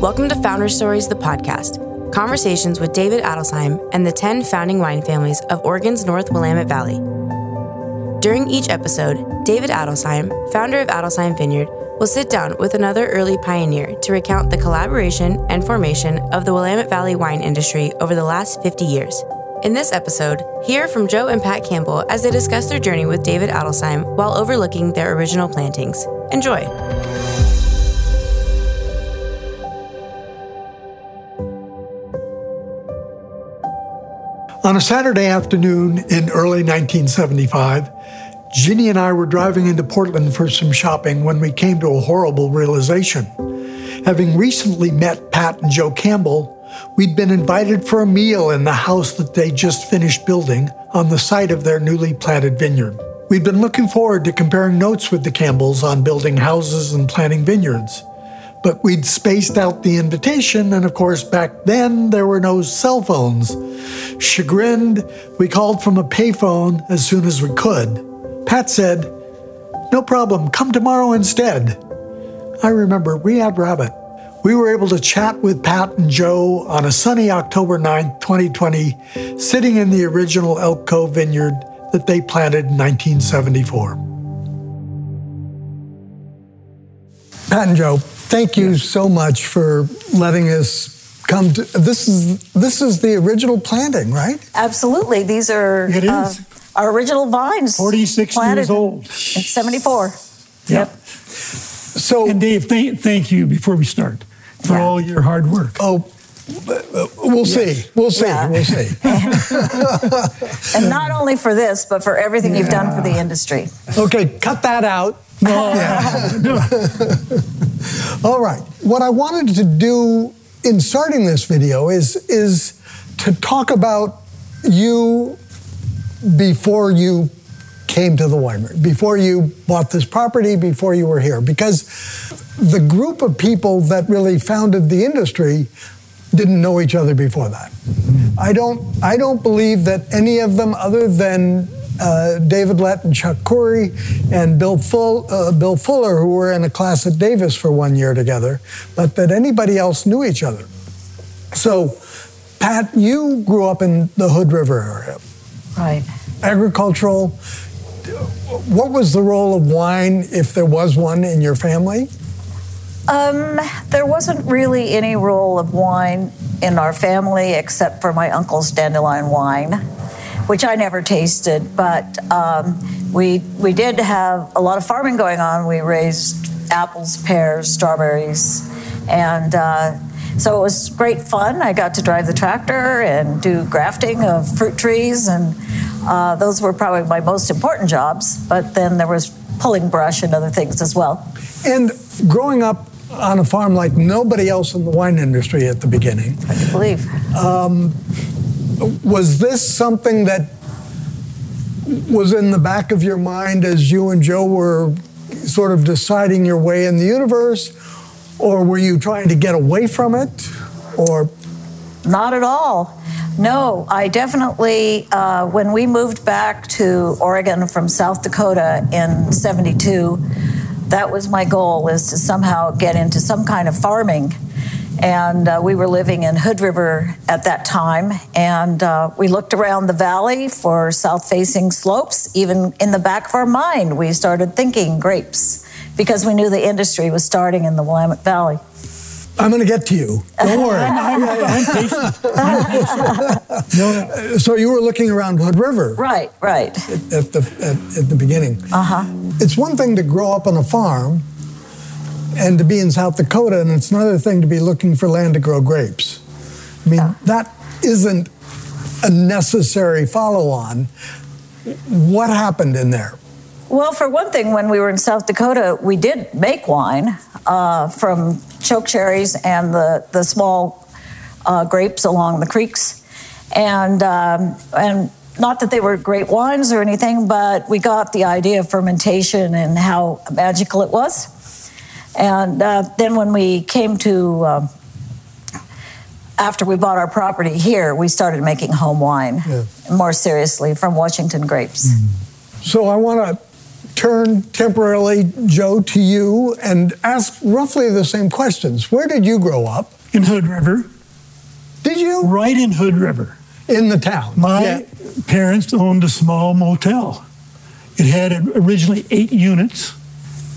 Welcome to Founder Stories, the podcast. Conversations with David Adelsheim and the 10 founding wine families of Oregon's North Willamette Valley. During each episode, David Adelsheim, founder of Adelsheim Vineyard, will sit down with another early pioneer to recount the collaboration and formation of the Willamette Valley wine industry over the last 50 years. In this episode, hear from Joe and Pat Campbell as they discuss their journey with David Adelsheim while overlooking their original plantings. Enjoy. On a Saturday afternoon in early 1975, Ginny and I were driving into Portland for some shopping when we came to a horrible realization. Having recently met Pat and Joe Campbell, we'd been invited for a meal in the house that they just finished building on the site of their newly planted vineyard. We'd been looking forward to comparing notes with the Campbells on building houses and planting vineyards. But we'd spaced out the invitation, and of course, back then there were no cell phones. Chagrined, we called from a payphone as soon as we could. Pat said, No problem, come tomorrow instead. I remember we had rabbit. We were able to chat with Pat and Joe on a sunny October 9th, 2020, sitting in the original Elk Cove vineyard that they planted in 1974. Pat and Joe, thank you so much for letting us come to this is this is the original planting, right? Absolutely. These are It is. uh, our original vines. 46 planted years old. In 74. Yep. So And Dave, thank, thank you before we start for Yeah. all your hard work. oh uh, we'll see. We'll see. Yeah. We'll see. And not only for this, but for everything you've done for the industry. Okay, cut that out. All right. What I wanted to do in starting this video is is to talk about you before you came to the winery, before you bought this property, before you were here, because the group of people that really founded the industry didn't know each other before that. I don't I don't believe that any of them, other than uh, David Lett and Chuck Coury and Bill Full, uh, Bill Fuller, who were in a class at Davis for one year together, but that anybody else knew each other. So, Pat, you grew up in the Hood River area, Right. agricultural. What was the role of wine, if there was one, in your family? Um, there wasn't really any role of wine in our family except for my uncle's dandelion wine, which I never tasted. But um, we we did have a lot of farming going on. We raised apples, pears, strawberries, and uh, so it was great fun. I got to drive the tractor and do grafting of fruit trees, and uh, those were probably my most important jobs. But then there was pulling brush and other things as well. And growing up on a farm like nobody else in the wine industry at the beginning, I can believe. was this something that was in the back of your mind as you and Joe were sort of deciding your way in the universe? Or were you trying to get away from it? Or Not at all. No, I definitely, uh, when we moved back to Oregon from South Dakota in 72, that was my goal is to somehow get into some kind of farming. And uh, we were living in Hood River at that time. And uh, we looked around the valley for south facing slopes. Even in the back of our mind, we started thinking grapes because we knew the industry was starting in the Willamette Valley. I'm going to get to you. Don't worry. I'm, I'm patient. I'm patient. No, no. so you were looking around Hood River Right, right. at the at, at the beginning. Uh huh. It's one thing to grow up on a farm and to be in South Dakota, and it's another thing to be looking for land to grow grapes. I mean, that isn't a necessary follow on. What happened in there? Well, for one thing, when we were in South Dakota, we did make wine uh, from choke cherries and the, the small uh, grapes along the creeks. And, um, and not that they were great wines or anything, but we got the idea of fermentation and how magical it was. And uh, then when we came to, um, after we bought our property here, we started making home wine Yeah. more seriously from Washington grapes. So I want to turn temporarily, Joe, to you and ask roughly the same questions. Where did you grow up? In Hood River. Did you? Right in Hood River. In the town. My yeah. parents owned a small motel. It had originally eight units,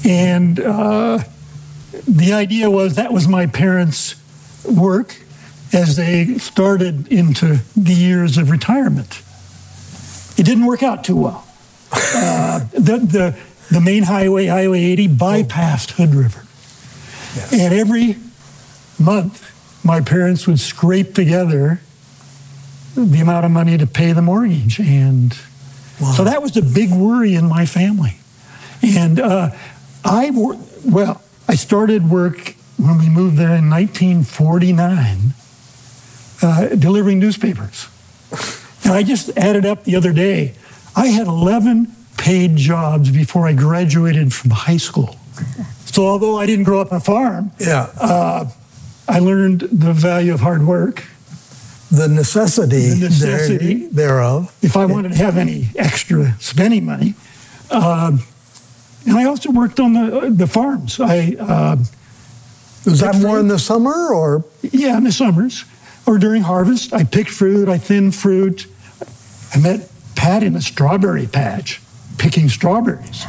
and uh, the idea was that was my parents' work as they started into the years of retirement. It didn't work out too well. Uh, the, the, the main highway, Highway 80, bypassed Hood River. Yes. And every month, my parents would scrape together the amount of money to pay the mortgage. And wow. so that was a big worry in my family. And uh, I, well, I started work when we moved there in 1949, uh, delivering newspapers. And I just added up the other day, I had 11 paid jobs before I graduated from high school. So although I didn't grow up on a farm, yeah. Uh, I learned the value of hard work. The necessity, the necessity there, thereof. If I wanted to have any extra spending money. Um, and I also worked on the, the farms. I uh, Was that more fruit. in the summer or? Yeah, in the summers or during harvest. I picked fruit, I thinned fruit. I met Pat in a strawberry patch picking strawberries.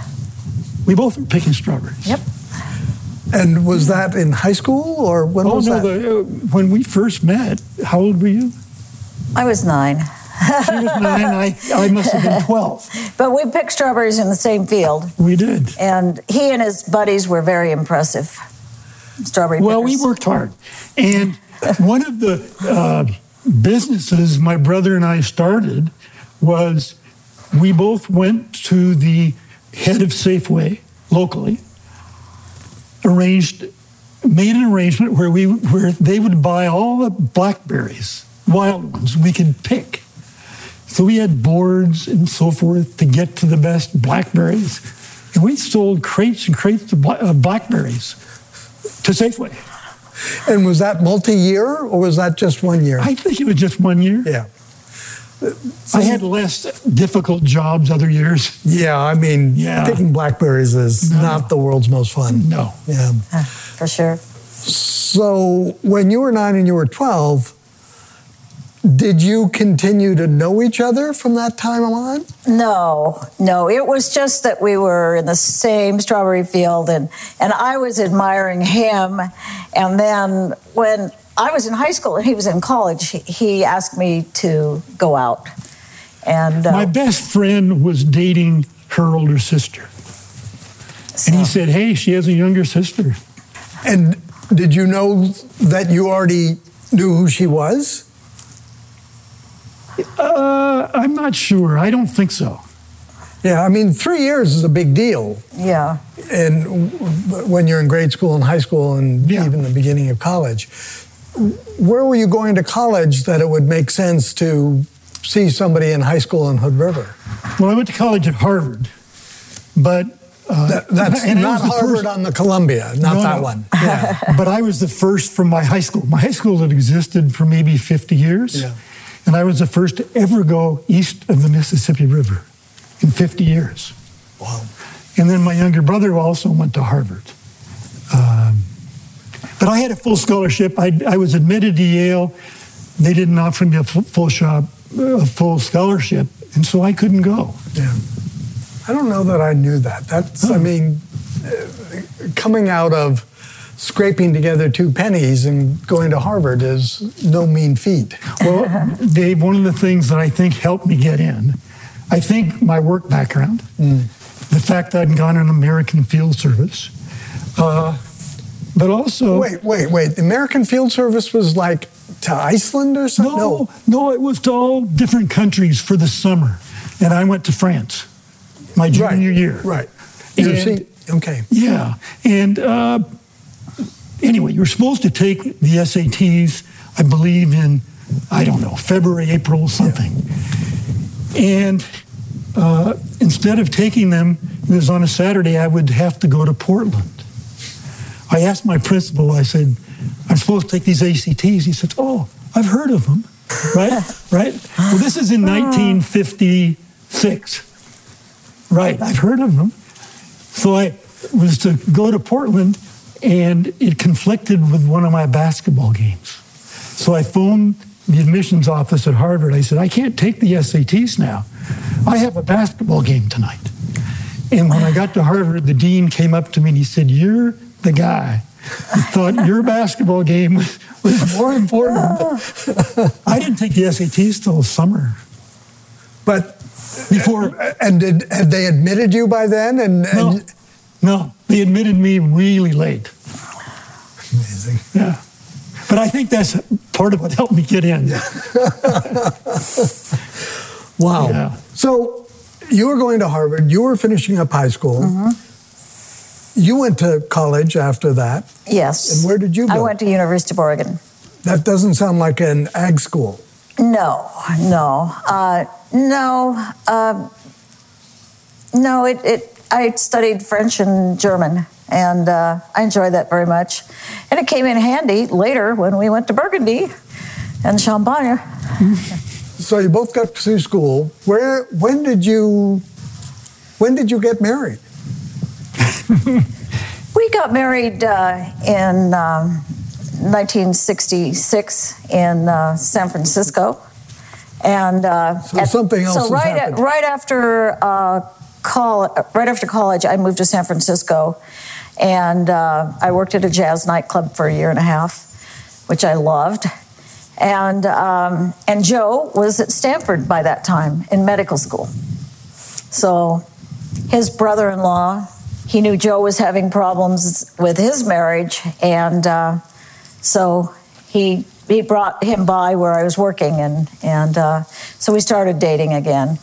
We both were picking strawberries. Yep. And was that in high school or when oh, was no, that? The, uh, when we first met, how old were you? I was nine. she was nine. I, I must have been 12. But we picked strawberries in the same field. We did. And he and his buddies were very impressive. Strawberry Well, pickers. we worked hard. And one of the uh, businesses my brother and I started was we both went to the head of Safeway locally arranged made an arrangement where we where they would buy all the blackberries, wild ones we could pick. So we had boards and so forth to get to the best blackberries, and we sold crates and crates of blackberries to Safeway. And was that multi-year or was that just one year? I think it was just one year. Yeah. I had less difficult jobs other years. Yeah, I mean, yeah. picking blackberries is no. not the world's most fun. No. Yeah. Uh, for sure. So when you were nine and you were 12, did you continue to know each other from that time on? No, no. It was just that we were in the same strawberry field and, and I was admiring him. And then when I was in high school and he was in college. He asked me to go out. And uh, my best friend was dating her older sister. So. And he said, Hey, she has a younger sister. And did you know that you already knew who she was? Uh, I'm not sure. I don't think so. Yeah, I mean, three years is a big deal. Yeah. And when you're in grade school and high school and yeah. even the beginning of college where were you going to college that it would make sense to see somebody in high school in Hood River? Well, I went to college at Harvard, but uh, that, that's not Harvard first, on the Columbia, not no, that no. one. Yeah. but I was the first from my high school. My high school had existed for maybe 50 years, yeah. and I was the first to ever go east of the Mississippi River in 50 years. Wow. And then my younger brother also went to Harvard. Um, but I had a full scholarship. I, I was admitted to Yale. They didn't offer me a full shop, a full scholarship, and so I couldn't go. Yeah. I don't know that I knew that. That's, I mean, coming out of scraping together two pennies and going to Harvard is no mean feat. Well, Dave, one of the things that I think helped me get in, I think my work background, mm. the fact that I'd gone in American Field Service, uh, but also. Wait, wait, wait. The American Field Service was like to Iceland or something? No, no, no, it was to all different countries for the summer. And I went to France my junior right, year. Right. And, see, okay. Yeah. And uh, anyway, you're supposed to take the SATs, I believe, in, I don't know, February, April, something. Yeah. And uh, instead of taking them, it was on a Saturday, I would have to go to Portland. I asked my principal, I said, I'm supposed to take these ACTs. He said, Oh, I've heard of them. Right? right? Well, this is in 1956. Right, I've heard of them. So I was to go to Portland, and it conflicted with one of my basketball games. So I phoned the admissions office at Harvard. I said, I can't take the SATs now. I have a basketball game tonight. And when I got to Harvard, the dean came up to me and he said, You're the guy who thought your basketball game was, was more important. I didn't take the SATs till summer. But before and did had they admitted you by then? And, no, and no, they admitted me really late. amazing. Yeah. But I think that's part of what helped me get in. Wow. Yeah. So you were going to Harvard. You were finishing up high school. Mm-hmm. You went to college after that. Yes. And where did you go? I went to University of Oregon. That doesn't sound like an ag school. No, no, uh, no, um, no. It, it. I studied French and German, and uh, I enjoyed that very much. And it came in handy later when we went to Burgundy and Champagne. So you both got through school. Where? When did you? When did you get married? We got married uh, in um, 1966 in uh, San Francisco, and uh, So something else So right, right after uh, col- right after college, I moved to San Francisco, and uh, I worked at a jazz nightclub for a year and a half, which I loved. And um, and Joe was at Stanford by that time in medical school. So his brother-in-law, he knew Joe was having problems with his marriage, and uh, so he he brought him by where I was working, and and uh, so we started dating again.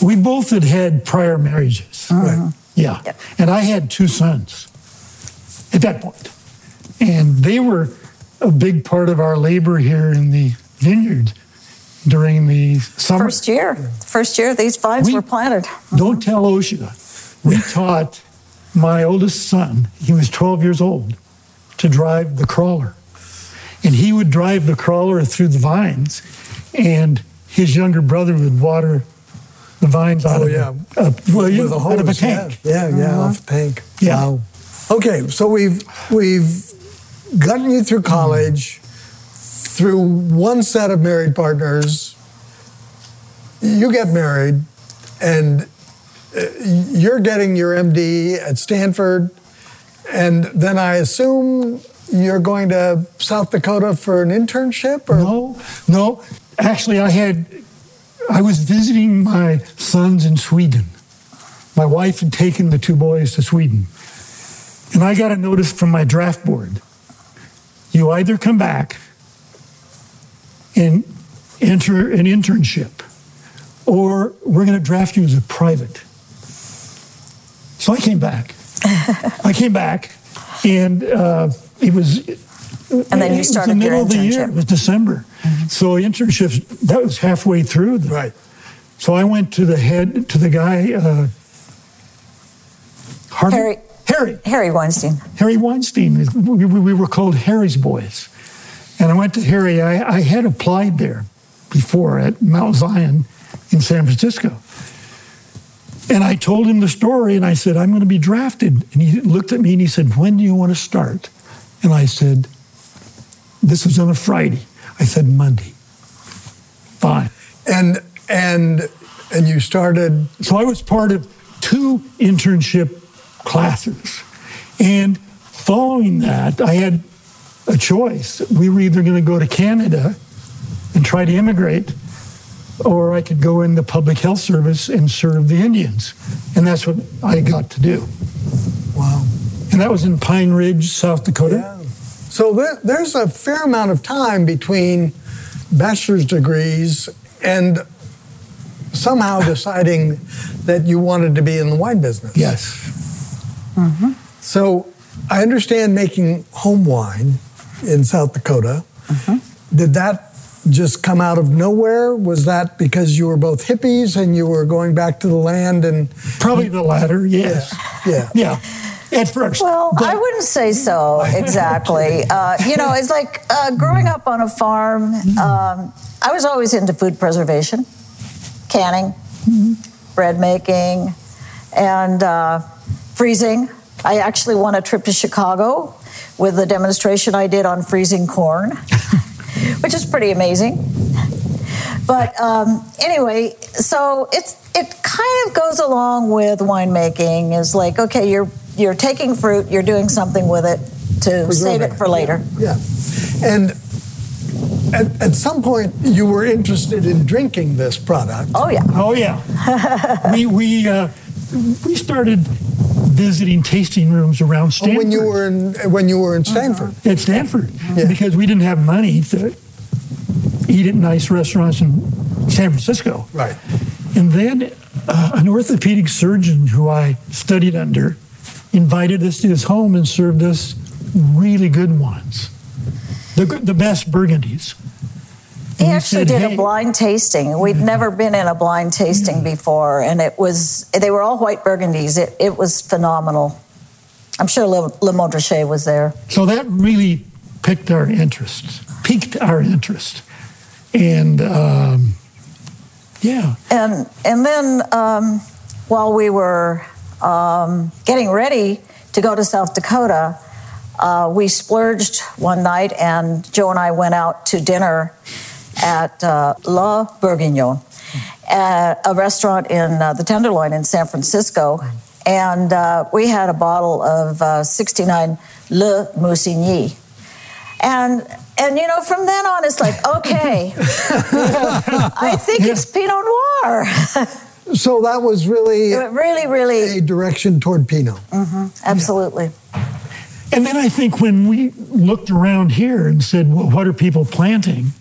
We both had had prior marriages. Right. Yeah. Yep. And I had two sons at that. And they were a big part of our labor here in the vineyard during the summer. First year, first year these vines We- were planted. Don't tell OSHA. We taught my oldest son, he was 12 years old, to drive the crawler. And he would drive the crawler through the vines, and his younger brother would water the vines out Oh, of yeah. a, uh, well, you With a know, out of a hose, yeah. tank. Yeah, yeah, off a tank. Yeah. Wow. Okay, so we've we've gotten you through college, through one set of married partners. You get married, and Uh, you're getting your MD at Stanford, and then I assume you're going to South Dakota for an internship, or No, no. Actually, I had, I was visiting my sons in Sweden. My wife had taken the two boys to Sweden. And I got a notice from my draft board. You either come back and enter an internship, or we're going to draft you as a private. So I came back. I came back, and uh, it was And then you it was started the your middle of the year. Mm-hmm. It was December. So internships that was halfway through. The, right? So I went to the head to the guy, uh, Harvey, Harry- Harry, Harry Weinstein. Harry Weinstein. We, we- we were called Harry's boys, and I went to Harry. I, I had applied there before at Mount Zion in San Francisco. And I told him the story, and I said, I'm going to be drafted. And he looked at me and he said, When do you want to start? And I said, This was on a Friday. I said, Monday. Fine. And and and you started So I was part of two internship classes. And following that, I had a choice. We were either going to go to Canada and try to immigrate, or I could go in the public health service and serve the Indians. And that's what I got to do. wow. And that was in Pine Ridge, South Dakota. Yeah. So there, there's a fair amount of time between bachelor's degrees and somehow deciding that you wanted to be in the wine business. Yes. Mm-hmm. So I understand making home wine in South Dakota. Mm-hmm. Did that just come out of nowhere? Was that because you were both hippies and you were going back to the land and Probably the latter, yes. yeah. Yeah. At first. Well, But- I wouldn't say so exactly. Uh, you know, it's like uh, growing up on a farm. Um, I was always into food preservation, canning, bread making, and uh, freezing. I actually won a trip to Chicago with the demonstration I did on freezing corn, which is pretty amazing. But um, anyway, so it's it kind of goes along with winemaking. Is like okay, you're you're taking fruit, you're doing something with it to save it for later. Yeah, and at, at some point you were interested in drinking this product. Oh yeah. Oh yeah. we we uh, we started visiting tasting rooms around Stanford. Oh, when you were in when you were in Stanford. at Stanford Yeah. because we didn't have money to eat at nice restaurants in San Francisco. Right. And then uh, an orthopedic surgeon who I studied under invited us to his home and served us really good ones, the, the best burgundies. He And we actually said, did "Hey." a blind tasting. We'd never been in a blind tasting before, and it was they were all white burgundies. It, it was phenomenal. I'm sure Le, Le Montrachet was there. So that really piqued our interest, piqued our interest. And um, yeah, And and then um, while we were um, getting ready to go to South Dakota, uh, we splurged one night, and Joe and I went out to dinner at uh, La Bourguignon, at a restaurant in uh, the Tenderloin in San Francisco, and uh, we had a bottle of uh, 69 Le Musigny. And and you know from then on it's like okay, I think it's Pinot Noir. So that was really really, really, a direction toward Pinot. Mm-hmm. absolutely. And then I think when we looked around here and said, well, what are people planting?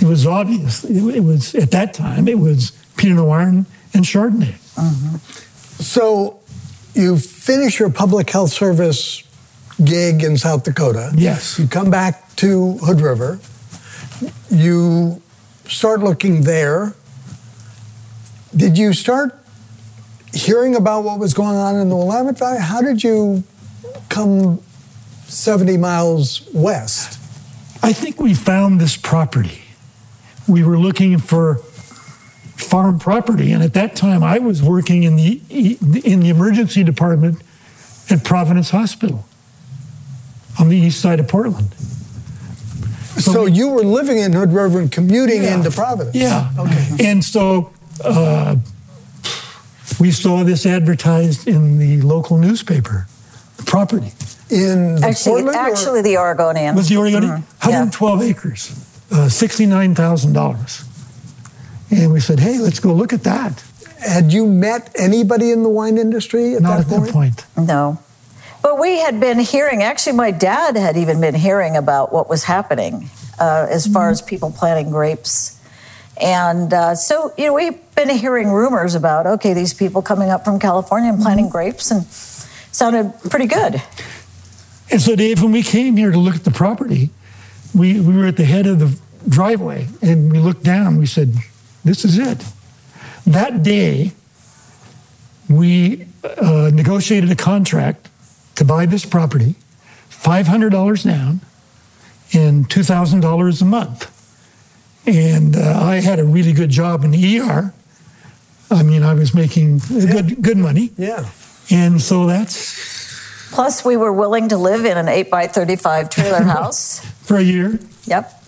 It was obvious. It, was, at that time, it was Pinot Noir and, and Chardonnay. Mm-hmm. So you finish your public health service gig in South Dakota. Yes. You come back to Hood River. You start looking there. Did you start hearing about what was going on in the Willamette Valley? How did you come 70 miles west? I think we found this property. We were looking for farm property, and at that time, I was working in the in the emergency department at Providence Hospital on the east side of Portland. So, we- you were living in Hood River and commuting Yeah. into Providence. Yeah. Okay. And so uh, we saw this advertised in the local newspaper, the property. In the Actually, Portland or- actually, the Oregonian. Was the Oregon? Mm-hmm. Yeah. 112 acres, uh, $69,000. And we said, hey, let's go look at that. Had you met anybody in the wine industry at Not that at point? that point. No. But we had been hearing, actually, my dad had even been hearing about what was happening uh, as far as people planting grapes. And uh, so, you know, we've been hearing rumors about, okay, these people coming up from California and planting grapes and sounded pretty good. And so, Dave, when we came here to look at the property, we, we were at the head of the driveway and we looked down. We said, This is it. That day, we uh, negotiated a contract to buy this property, $500 down and $2,000 a month. And uh, I had a really good job in the ER. I mean, I was making good, good money. Yeah. And so that's Plus, we were willing to live in an 8 by 35 trailer house. for a year. Yep.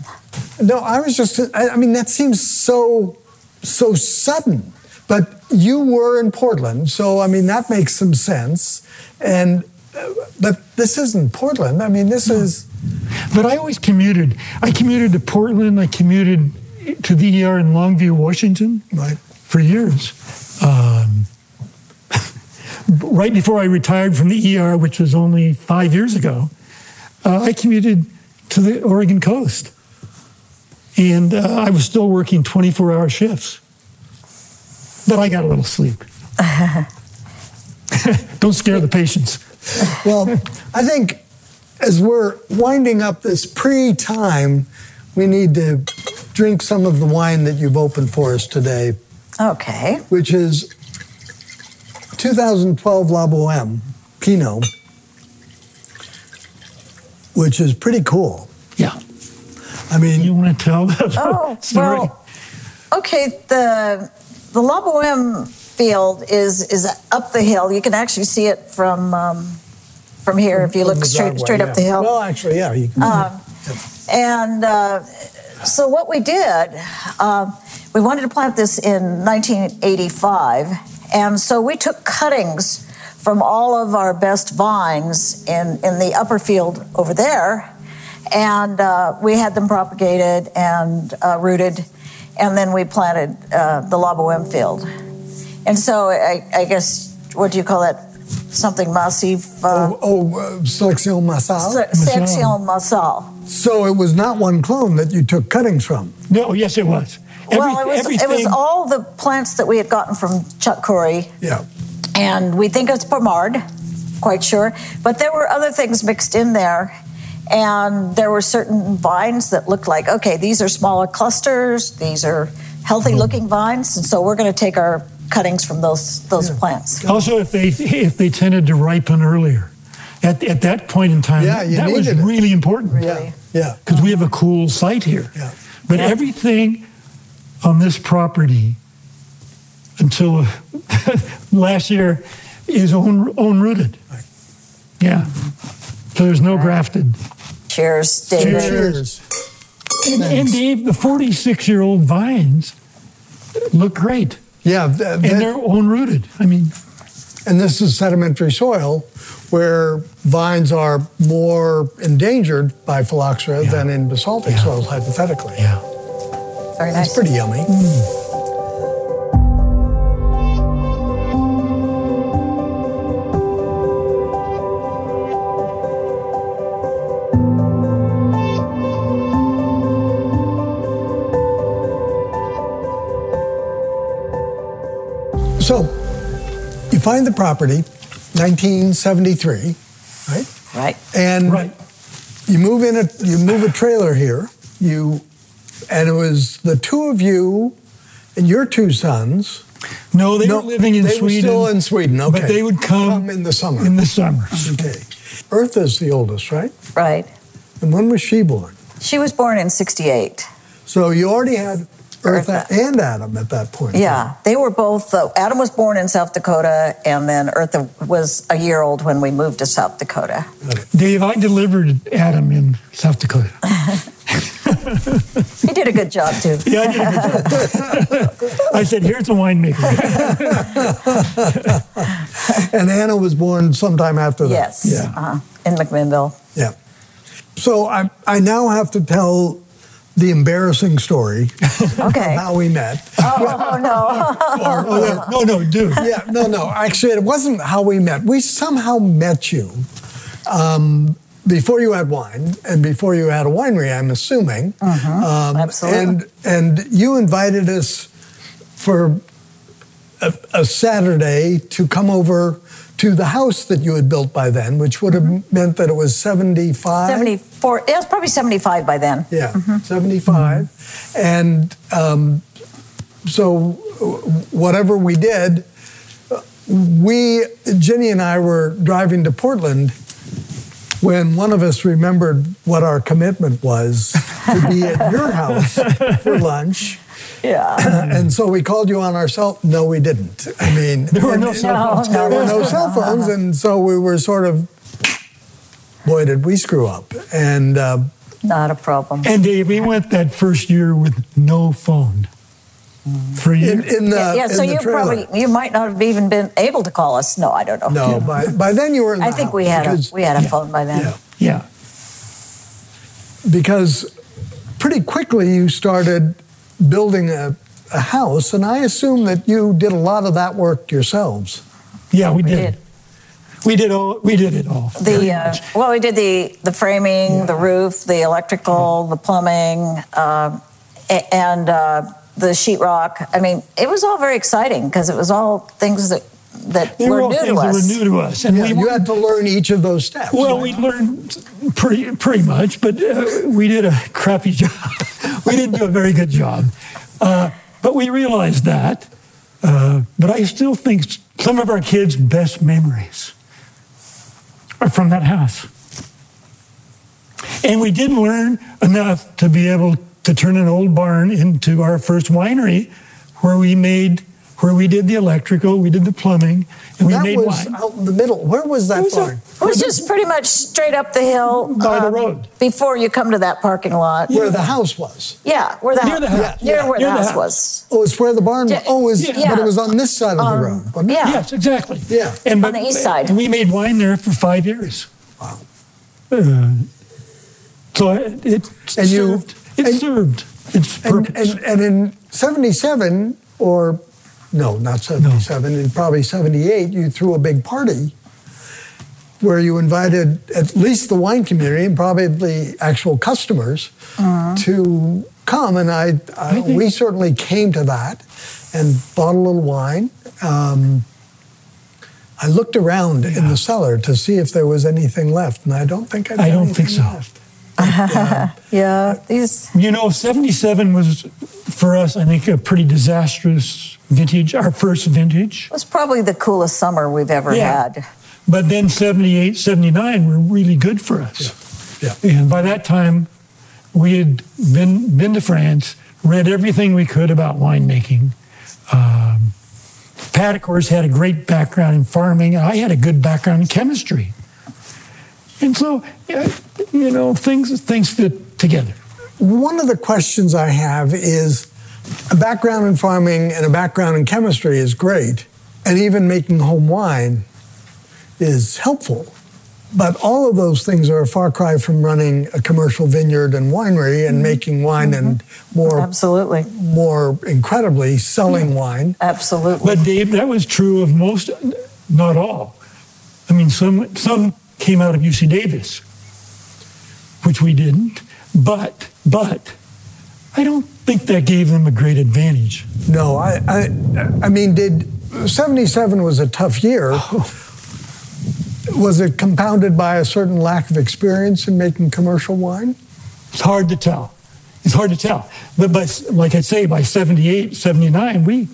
No, I was just, I, I mean, that seems so, so sudden. But you were in Portland, so I mean, that makes some sense. And, but this isn't Portland. I mean, this is, But I always commuted. I commuted to Portland. I commuted to the ER in Longview, Washington, Right. for years. Um, right before I retired from the ER, which was only five years ago, uh, I commuted to the Oregon coast, and uh, I was still working 24-hour shifts. But I got a little sleep. Don't scare the patients. Well, I think as we're winding up this pre time, we need to drink some of the wine that you've opened for us today, Okay. which is 2012 La Boheme Pinot, which is pretty cool. Yeah. I mean, You want to tell that Oh, story? well, okay. The the La Boheme field is is up the hill. You can actually see it from um, from here if you look straight driveway, straight yeah. up the hill. Well, actually, yeah. You can, Um, and uh, so what we did, uh, we wanted to plant this in 1985, and so we took cuttings from all of our best vines in in the upper field over there, and uh, we had them propagated and uh, rooted, and then we planted uh, the La Boheme field. And so I, I guess what do you call it? Something massive. Uh, oh, oh uh, Selection Massal. se- section massal. So it was not one clone that you took cuttings from. No, yes, it was. well, it Every- was, it was all the plants that we had gotten from Chuck Coury, Yeah. and we think it's Pommard, quite sure. But there were other things mixed in there, and there were certain vines that looked like, okay, these are smaller clusters, these are healthy looking vines, and so we're going to take our cuttings from those those plants. Also, if they if they tended to ripen earlier, at, at that point in time, Yeah, that was needed it. really important. Really? Yeah. because we have a cool site here. Yeah. But everything on this property until last year is own own rooted. Yeah. So there's no grafted. Cheers, David. Cheers. And, and Dave, the 46 year old vines look great. Yeah. th- And they're own rooted. I mean, and this is sedimentary soil where vines are more endangered by phylloxera Yeah. than in basaltic Yeah. soils, hypothetically. yeah. Very nice. It's pretty yummy. So, find the property, 1973, right? Right. And Right. you move in a you move a trailer here. You and it was the two of you and your two sons. No, they No, were living in Sweden. they were Sweden. still in Sweden, okay. But they would come, Come in the summer. In the summer. Okay. Eartha's the oldest, right? Right. And when was she born? She was born in 68. So you already had Eartha, Eartha. and Adam at that point. Yeah, they were both. Uh, Adam was born in South Dakota, and then Eartha was a year old when we moved to South Dakota. Dave, I delivered Adam in South Dakota. He did a good job too. Yeah, I did a good job. I said, here's a winemaker. And Anna was born sometime after that. Yes, Yeah. uh, in McMinnville. Yeah. So I, I now have to tell the embarrassing story Okay. of how we met. Oh, no. Oh, no, no, dude. yeah, no, no. Actually, it wasn't how we met. We somehow met you um, before you had wine and before you had a winery. I'm assuming. Um, Absolutely. And and you invited us for a, a Saturday to come over to the house that you had built by then, which would have mm-hmm. meant that it was 75. 74. It was probably 75 by then. Yeah, mm-hmm. 75. Mm-hmm. And um, so, whatever we did, we, Ginny and I were driving to Portland when one of us remembered what our commitment was to be at your house for lunch. Yeah. And so we called you on our cell. No, we didn't. I mean, There were no cell phones. no. there were no cell phones, and so we were sort of, boy, did we screw up. And uh, Not a problem. And Dave, we went that first year with no phone for you. in, in the yeah, yeah, in so the you trailer. probably you might not have even been able to call us. No, I don't know. No, by, by then you were in the I think we house had a we had a phone by then. yeah, yeah. because pretty quickly you started building a, a house, and I assume that you did a lot of that work yourselves. Yeah, we, did. did. We did all. We did it all. The uh, well, we did the the framing, the roof, the electrical, the plumbing, um, a- and uh, the sheetrock. I mean, it was all very exciting because it was all things that that They were were all new things to that us. were new to us, and Yeah, we you had to learn each of those steps. Well, right? we learned pretty pretty much, but uh, we did a crappy job. we didn't do a very good job, uh, but we realized that. Uh, but I still think some of our kids' best memories are from that house, and we didn't learn enough to be able to turn an old barn into our first winery, where we made where we did the electrical, we did the plumbing, and we that made was wine. out in the middle. Where was that It was barn? It was just pretty much straight up the hill By the um, road. before you come to that parking lot. Where the house was. Yeah, where the Near house, the house. near Yeah, where near the the house, house. was. Oh, it's where the barn was. Oh, it was, Yeah. but it was on this side of the Um, road. wasn't yeah. Yes, exactly. Yeah. And, On the east side. And we made wine there for five years. Wow. Uh, so it, it And you- served. It and- served its And, and, and in 77, or no, not 77, in probably 78, you threw a big party where you invited at least the wine community and probably the actual customers to come. And I, I, we certainly came to that and bought a little wine. Um, I looked around in the cellar to see if there was anything left, and I don't think I, I don't think so. Left. Yeah, these. you know, 77 was, for us, I think, a pretty disastrous vintage, our first vintage. It was probably the coolest summer we've ever Yeah. had. But then 78, 79 were really good for us. Yeah. And by that time, we had been, been to France, read everything we could about winemaking. Um, Pat, of course, had a great background in farming. And I had a good background in chemistry. And so, you know, things, things fit together. One of the questions I have is a background in farming and a background in chemistry is great, and even making home wine is helpful. But all of those things are a far cry from running a commercial vineyard and winery and mm-hmm. making wine and mm-hmm. more, Absolutely. more incredibly selling wine. Absolutely. But Dave, that was true of most, not all. I mean, some some came out of UC Davis, which we didn't. But but I don't think that gave them a great advantage. No, I, I, I mean, did 77 was a tough year. Oh. Was it compounded by a certain lack of experience in making commercial wine? It's hard to tell. It's hard to tell. But by, like I say, by 78, 79, we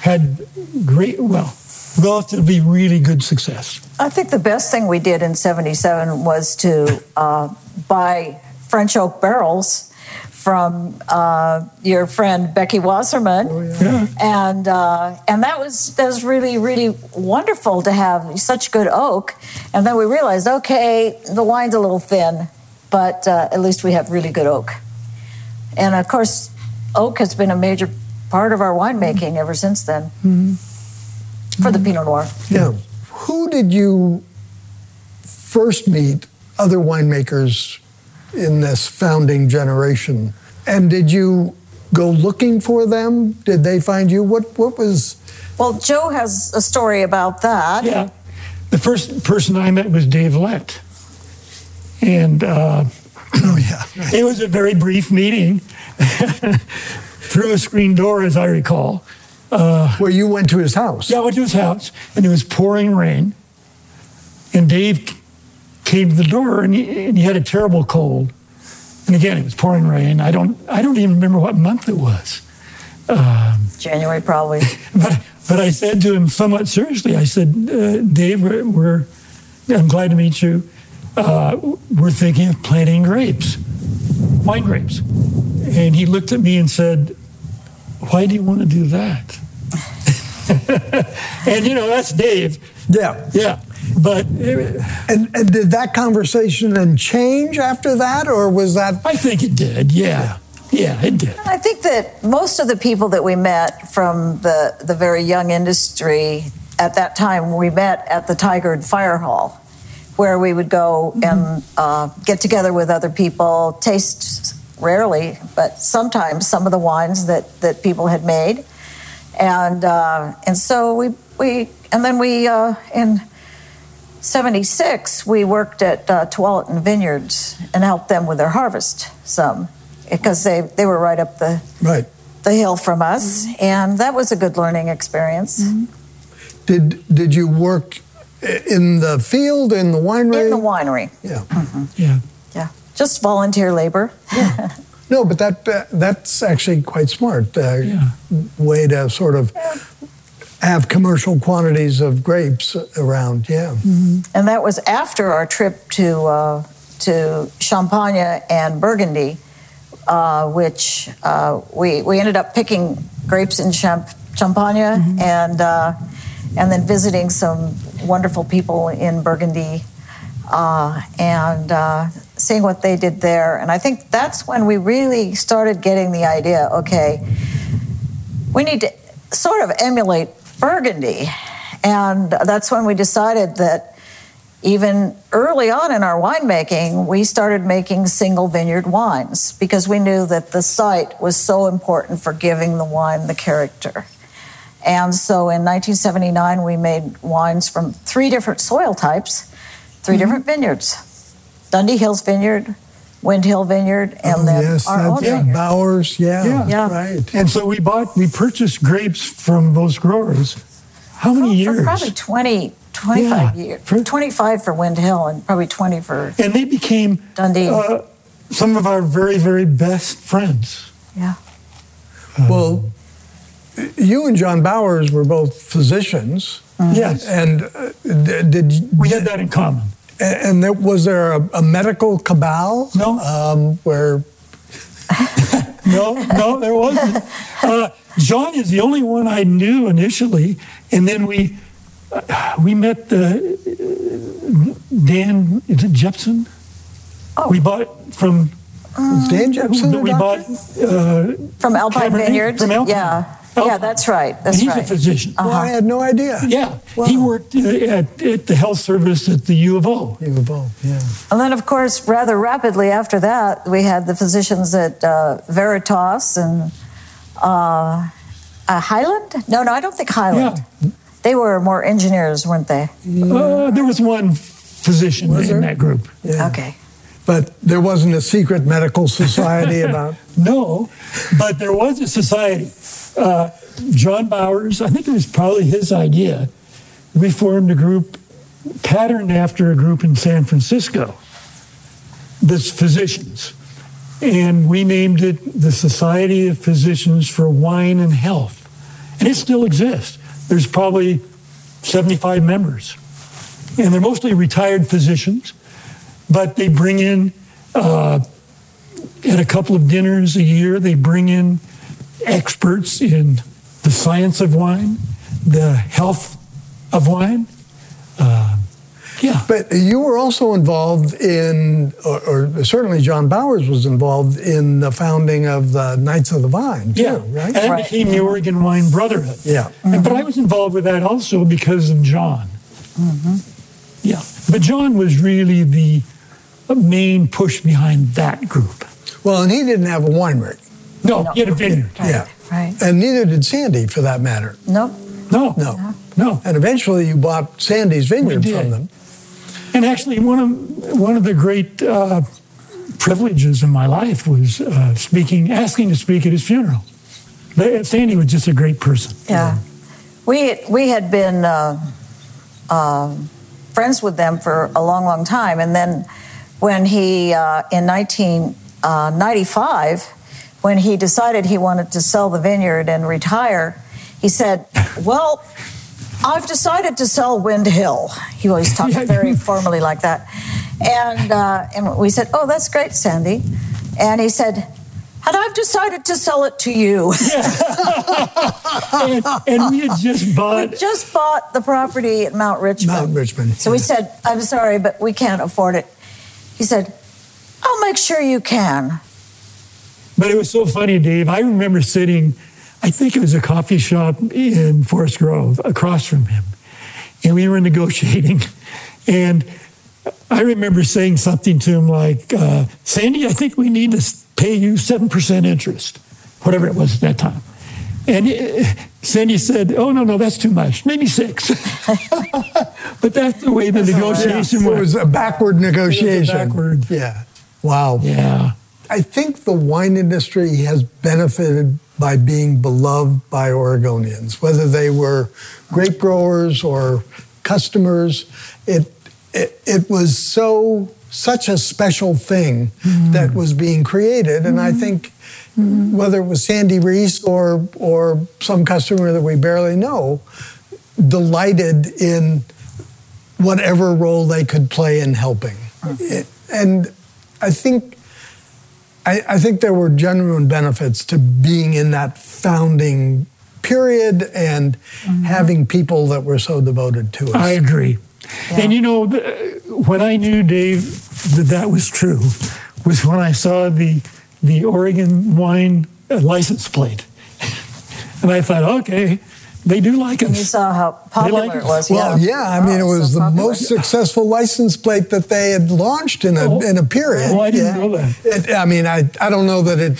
had great, well, relatively really good success. I think the best thing we did in 77 was to uh, buy French oak barrels from uh, your friend Becky Wasserman. oh, Yeah. And, uh, and that, was, that was really, really wonderful to have such good oak. And then we realized, okay, the wine's a little thin, but uh, at least we have really good oak. And of course, oak has been a major part of our winemaking ever since then for the Pinot Noir. Yeah. Who did you first meet other winemakers in this founding generation? And did you go looking for them? Did they find you? What what was Well, Joe has a story about that. Yeah. The first person I met was Dave Lett. And uh, Oh yeah. it was a very brief meeting through a screen door, as I recall. Where you went to his house. Yeah, I went to his house, and it was pouring rain. And Dave came to the door, and he, and he had a terrible cold. And again, it was pouring rain. I don't, I don't even remember what month it was. January, probably. But, but I said to him somewhat seriously, I said, uh, Dave, we're, we're, I'm glad to meet you. Uh, we're thinking of planting grapes, wine grapes. And he looked at me and said, Why do you want to do that? And you know, that's Dave. Yeah. Yeah. But And, and did that conversation then change after that, or was that? I think it did. Yeah. Yeah, it did. I think that most of the people that we met from the, the very young industry at that time, we met at the Tigard Fire Hall, where we would go and uh, get together with other people, taste rarely, but sometimes some of the wines that, that people had made. And, uh, and so we, we, and then we, uh, in 76, we worked at uh, Tualatin Vineyards and helped them with their harvest some because they, they were right up the, Right. the hill from us. And that was a good learning experience. Did did you work in the field in the winery? In the winery, Yeah. Yeah. yeah. Just volunteer labor. No, but that uh, that's actually quite smart. Uh, Yeah. Way to sort of have commercial quantities of grapes around. Yeah. And that was after our trip to, uh, to Champagne and Burgundy, uh, which uh, we, we ended up picking grapes in Champ- Champagne, and uh, and then visiting some wonderful people in Burgundy, uh, and uh, seeing what they did there. And I think that's when we really started getting the idea. Okay, we need to sort of emulate Burgundy, and that's when we decided that even early on in our winemaking, we started making single vineyard wines because we knew that the site was so important for giving the wine the character. And so in 1979, we made wines from three different soil types, 3 Mm-hmm. different vineyards Dundee Hills Vineyard, Wind Hill Vineyard, and oh, then yes, our own yeah, vineyard. Bowers. Yeah, Yeah. Yeah. right. And so we bought, we purchased grapes from those growers. How many For years? probably 20, 25 Yeah. years. For- 25 for Wind Hill and probably 20 for and they became Dundee. uh, some of our very, very best friends. yeah. Well, you and John Bowers were both physicians, Yes. and uh, d- did we had that in common. And there, was there a, a medical cabal? No. um, where No, no, there wasn't. Uh, John is the only one I knew initially, and then we uh, we met the uh, Dan is it Jepsen? Oh. We bought from was Dan Jepsen? a we bought uh, From Alpine Cabernet Vineyard. from Alpine. Yeah. Alpine. Yeah, that's right. That's he's right. a physician. Well, I had no idea. Yeah, Wow. he worked at, at the health service at the U of O. U of O, yeah. And then, of course, rather rapidly after that, we had the physicians at uh, Veritas and uh, uh, Highland. No, no, I don't think Highland. Yeah. They were more engineers, weren't they? Uh, there was one physician Was in there? that group. yeah. Okay. But there wasn't a secret medical society about. No, but there was a society. Uh, John Bowers, I think it was probably his idea. We formed a group patterned after a group in San Francisco that's physicians. And we named it the Society of Physicians for Wine and Health. And it still exists. There's probably 75 members. And they're mostly retired physicians, but they bring in uh, at a couple of dinners a year, they bring in experts in the science of wine, the health of wine. Uh, yeah. But you were also involved in, or, or certainly John Bowers was involved in the founding of the Knights of the Vine, too, Yeah, right? and that Right. became the Oregon Wine Brotherhood. Yeah. And- But I was involved with that also because of John. Mm-hmm. Yeah, but John was really the uh, main push behind that group. Well, and he didn't have a winery. No, No. he had a vineyard. Yeah. Right. And neither did Sandy, for that matter. Nope. No, No. no. And eventually you bought Sandy's vineyard from them. And actually, one of one of the great uh, privileges in my life was uh, speaking, asking to speak at his funeral. But Sandy was just a great person. Yeah. We, we had been uh, um friends with them for a long, long time. And then when he, uh, in 1995, when he decided he wanted to sell the vineyard and retire, he said, Well, I've decided to sell Wind Hill. He always talked very formally like that. And, uh, and we said, Oh, that's great, Sandy. And he said, And I've decided to sell it to you. And, and we had just bought. We just bought the property at Mount Richmond. Mount Richmond, So we said, I'm sorry, but we can't afford it. He said, I'll make sure you can. But it was so funny, Dave. I remember sitting, I think it was a coffee shop in Forest Grove across from him. And we were negotiating. And I remember saying something to him like, uh, Sandy, I think we need to pay you 7% interest, whatever it was at that time. And uh, Sandy said, Oh, no, no, that's too much. Maybe six. but that's the way the negotiation It went. was a backward negotiation. backward. Yeah. Wow. Yeah. I think the wine industry has benefited by being beloved by Oregonians, whether they were grape growers or customers. It it, it was so such a special thing mm-hmm. that was being created, and I mm-hmm. think mm-hmm. whether it was Sandy Reese or or some customer that we barely know, delighted in whatever role they could play in helping. It- and I think I, I think there were genuine benefits to being in that founding period and mm-hmm. having people that were so devoted to us. I agree. And you know, when I knew Dave that that was true was when I saw the the Oregon wine license plate, and I thought, okay, they do like And you saw how popular like it was. Well, yeah, I mean, it was so the popular. most successful license plate that they had launched in a Oh. in a period. Oh, I didn't Yeah. know that. It, I mean, I I don't know that it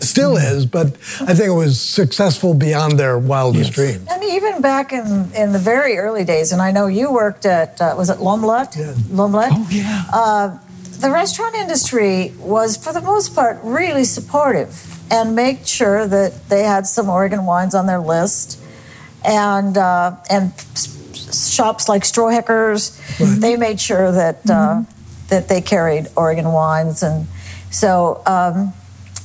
still is, but I think it was successful beyond their wildest Yes. dreams. And even back in, in the very early days, and I know you worked at, uh, was it L'Omelette? Yeah. L'Omelette? Oh yeah. Uh, the restaurant industry was, for the most part, really supportive and made sure that they had some Oregon wines on their list. And, uh, and shops like Stroheckers, they made sure that, uh, that they carried Oregon wines. And so um,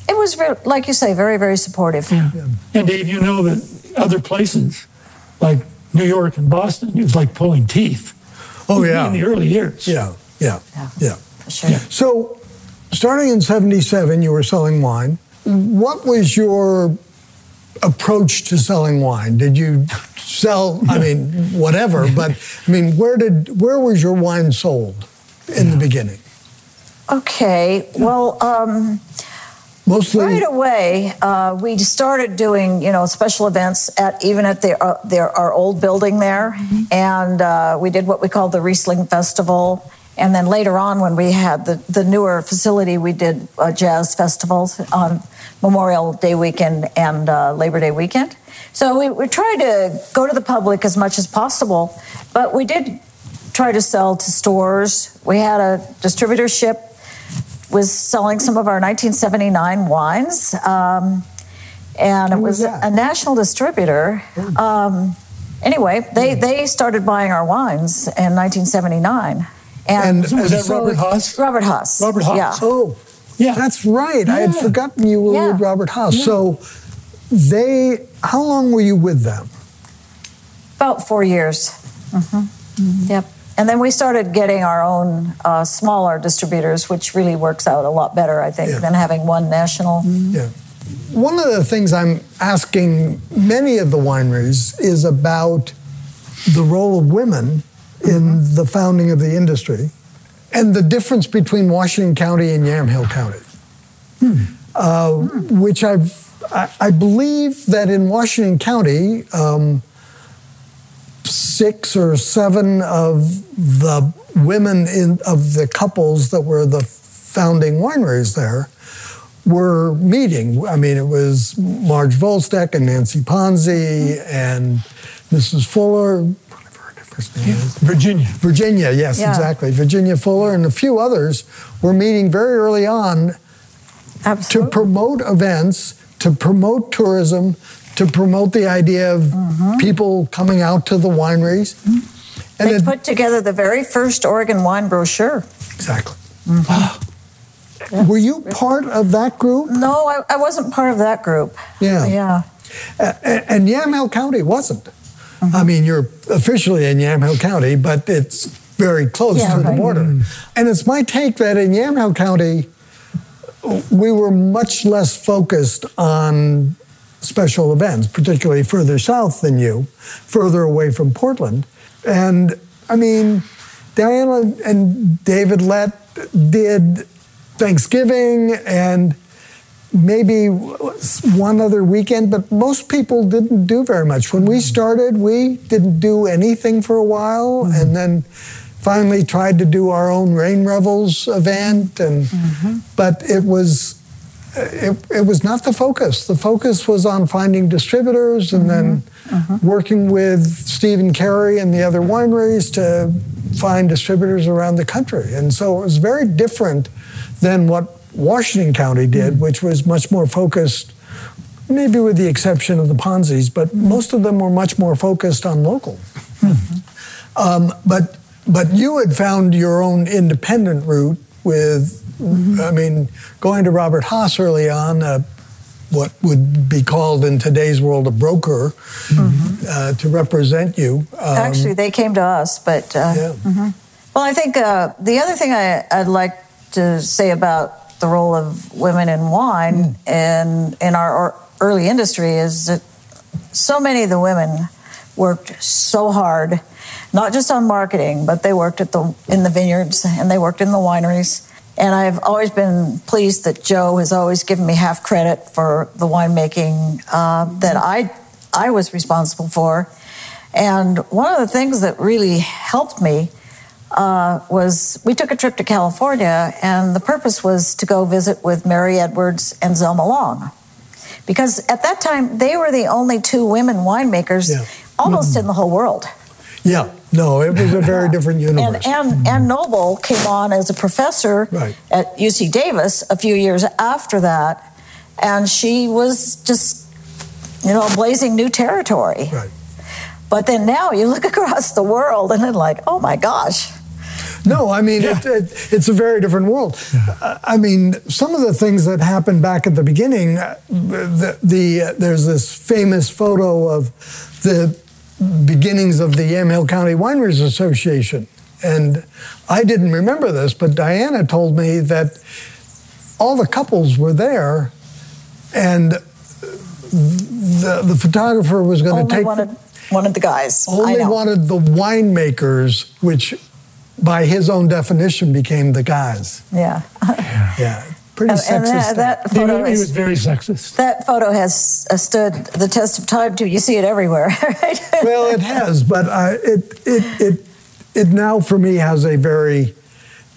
it was, very, like you say, very, very supportive. And Dave, you know that other places like New York and Boston, it was like pulling teeth. Oh yeah, In the early years. yeah, yeah, Yeah. yeah. Sure. Yeah. So, starting in '77, you were selling wine. What was your approach to selling wine? Did you sell? I mean, whatever. But I mean, where did where was your wine sold in the beginning? Okay, well, um, Mostly. right away uh, we started doing you know special events at even at the, uh, their our old building there, and uh, we did what we called the Riesling Festival. And then later on, when we had the, the newer facility, we did uh, jazz festivals on Memorial Day weekend and uh, Labor Day weekend. So we, we tried to go to the public as much as possible, but we did try to sell to stores. We had a distributorship was selling some of our 1979 wines, um, and it was was a national distributor. Um, anyway, they they started buying our wines in 1979, and, And- Was that so- Robert Haas? Robert Haas. Robert Haas. Yeah. Oh, Yeah. that's right. I had forgotten you were Yeah. with Robert Haas. So, they. How long were you with them? About four years. hmm Yep. And then we started getting our own uh, smaller distributors, which really works out a lot better, I think, Yeah. than having one national. Yeah. One of the things I'm asking many of the wineries is about the role of women in the founding of the industry and the difference between Washington County and Yamhill County. Uh, which I've, I, I believe that in Washington County, um, six or seven of the women in, of the couples that were the founding wineries there were meeting. I mean, it was Marge Vuylsteke and Nancy Ponzi and Mrs. Fuller, whatever her first name is. Virginia. Virginia, yes, Yeah. exactly. Virginia Fuller and a few others were meeting very early on to promote events, to promote tourism, to promote the idea of mm-hmm. people coming out to the wineries. Mm-hmm. And they it, put together the very first Oregon wine brochure. exactly. Mm-hmm. Ah. Were you part of that group? No, I, I wasn't part of that group. Yeah. Yeah. A- And Yamhill County wasn't. Mm-hmm. I mean, you're officially in Yamhill County, but it's very close Yeah, to the right. border. And it's my take that in Yamhill County, we were much less focused on special events, particularly further south than you, further away from Portland. And I mean, Diana and David Lett did Thanksgiving and maybe one other weekend, but most people didn't do very much. When we started, we didn't do anything for a while, mm-hmm. and then finally tried to do our own Rain Revels event, and mm-hmm. but it was it, it was not the focus. The focus was on finding distributors and then mm-hmm. uh-huh. working with Stephen Carey and the other wineries to find distributors around the country. And so it was very different than what Washington County did, which was much more focused, maybe with the exception of the Ponzi's, but most of them were much more focused on local. Um, but but you had found your own independent route with, I mean, going to Robert Haas early on, uh, what would be called in today's world a broker, uh, to represent you. Um, Actually, they came to us, but uh, yeah. well, I think uh, the other thing I, I'd like to say about the role of women in wine Mm. and in our early industry is that so many of the women worked so hard, not just on marketing, but they worked at the in the vineyards and they worked in the wineries. And I've always been pleased that Joe has always given me half credit for the winemaking uh, that I I was responsible for. And one of the things that really helped me uh, was we took a trip to California, and the purpose was to go visit with Merry Edwards and Zelma Long. Because at that time, they were the only two women winemakers Yeah. almost Mm-hmm. in the whole world. Yeah, no, it was a very different And, universe. and, and Noble came on as a professor Right. at UC Davis a few years after that, and she was just, you know, blazing new territory. right. But then now you look across the world and then like, oh my gosh. No, I mean, Yeah. it, it, it's a very different world. Uh, I mean, some of the things that happened back at the beginning, uh, the, the uh, there's this famous photo of the beginnings of the Yamhill County Wineries Association. And I didn't remember this, but Diana told me that all the couples were there and the, the photographer was going to Only take wanted, wanted the guys. I only know. wanted the winemakers, which by his own definition became the guys. yeah. Yeah, pretty And, sexist. and that, that It, photo it was is, very sexist. that photo has uh, stood the test of time too. You see it everywhere, right? well, it has, but uh, it, it it it now for me has a very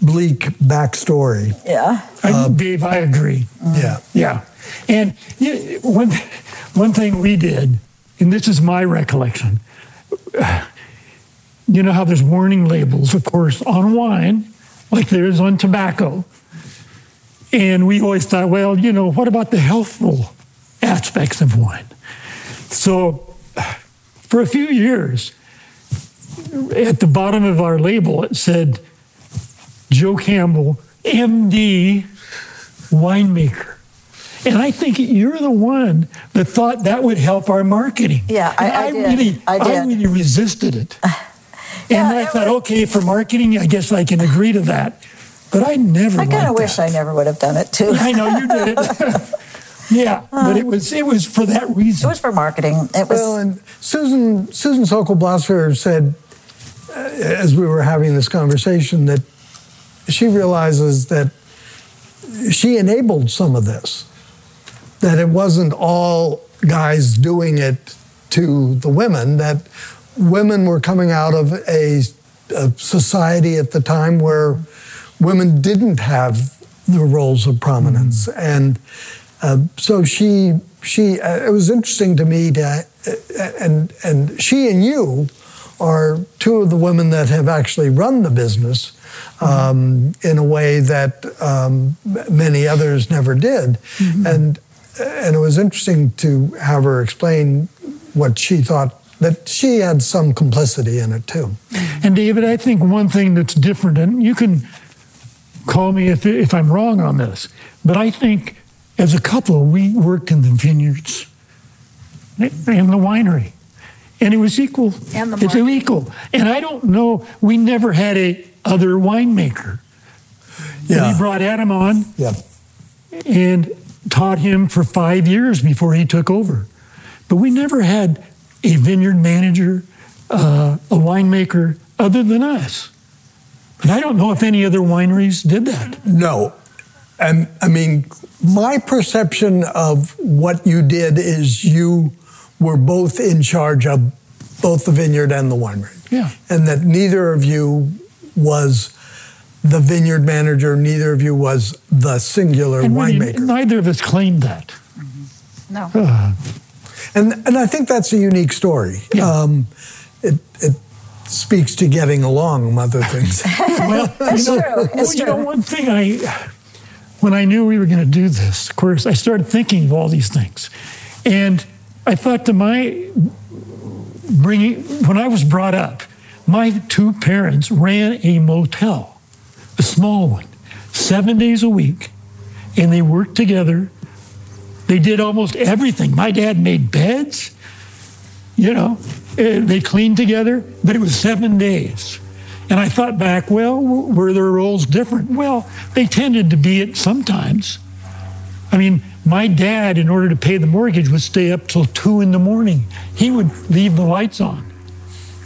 bleak backstory. yeah. I, Dave, I agree. Yeah, Yeah, and yeah, one one thing we did, and this is my recollection. You know how there's warning labels, of course, on wine, like there is on tobacco. And we always thought, well, you know, what about the healthful aspects of wine? So, for a few years, at the bottom of our label, it said Joe Campbell, MD, winemaker. And I think you're the one that thought that would help our marketing. Yeah, I- And I did. really, I did. really resisted it. Yeah, and I thought, was- okay, for marketing, I guess I can agree to that. But I never. I kind of wish that. I never would have done it too. I know you did it. yeah, but it was it was for that reason. It was for marketing. It was. Well, and Susan Susan Sokol Blosser said, uh, as we were having this conversation, that she realizes that she enabled some of this. That it wasn't all guys doing it to the women. That women were coming out of a, a society at the time where women didn't have the roles of prominence, and uh, so she she uh, it was interesting to me to uh, and and she and you are two of the women that have actually run the business um, in a way that um, many others never did, and and it was interesting to have her explain what she thought that she had some complicity in it too. And David, I think one thing that's different, and you can call me if, if I'm wrong on this, but I think as a couple, we worked in the vineyards and the winery. And it was equal. And the it's market. equal. And I don't know, we never had a other winemaker. Yeah. We brought Adam on Yeah. and taught him for five years before he took over. But we never had a vineyard manager, uh, a winemaker other than us. And I don't know if any other wineries did that. No. And I mean, my perception of what you did is you were both in charge of both the vineyard and the winery. Yeah. And that neither of you was the vineyard manager, neither of you was the singular And really, winemaker. neither of us claimed that. no. And and I think that's a unique story. Yeah. Um, it it speaks to getting along, among other things. Well, It's you know, true. It's well, you know, true. one thing I, when I knew we were going to do this, of course, I started thinking of all these things, and I thought to my bringing when I was brought up, my two parents ran a motel, a small one, seven days a week, and they worked together. They did almost everything. My dad made beds, you know, they cleaned together, but it was seven days. And I thought back, well, were their roles different? Well, they tended to be it sometimes. I mean, My dad, in order to pay the mortgage, would stay up till two in the morning. He would leave the lights on.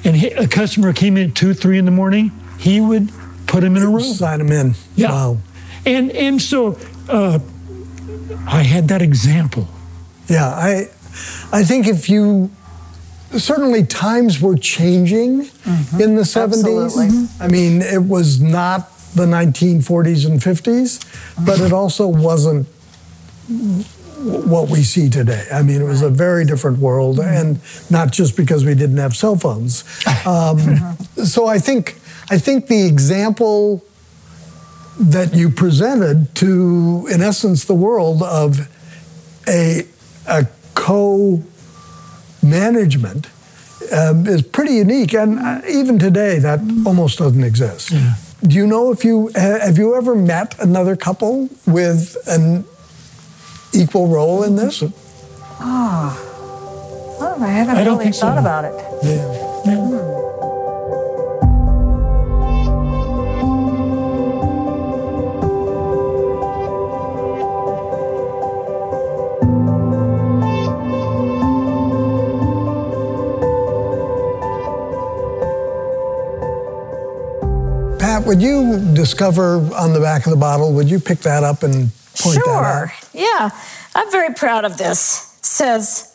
And a customer came in at two, three in the morning, he would put him in a room. Sign him in. Yeah. Wow. And, and so uh, I had that example. Yeah, I, I think if you certainly times were changing in the 70s. Absolutely. I mean, it was not the 1940s and 50s, but it also wasn't what we see today. I mean, it was a very different world, and not just because we didn't have cell phones. Um, so I think I think the example that you presented to, in essence, the world of a a co management um, is pretty unique, and uh, even today that almost doesn't exist. Do you know if you have you ever met another couple with an equal role in this? Oh, I haven't I don't really think so. thought about it. Yeah. Pat, would you discover on the back of the bottle? Would you pick that up and point that out? Sure. Yeah. I'm very proud of this. It says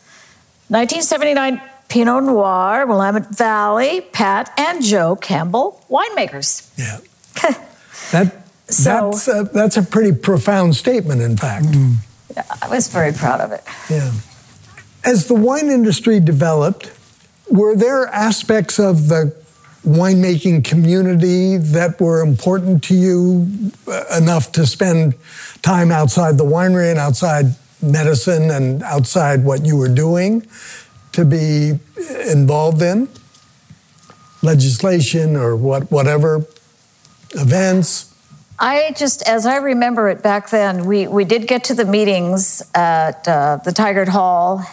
1979 Pinot Noir, Willamette Valley, Pat and Joe Campbell winemakers. Yeah. That So- that's a, that's a pretty profound statement, in fact. Mm. I was very proud of it. Yeah. As the wine industry developed, were there aspects of the winemaking community that were important to you uh, enough to spend time outside the winery and outside medicine and outside what you were doing to be involved in? Legislation or what, whatever, events? I just, as I remember it back then, we, we did get to the meetings at uh, the Tigard Hall,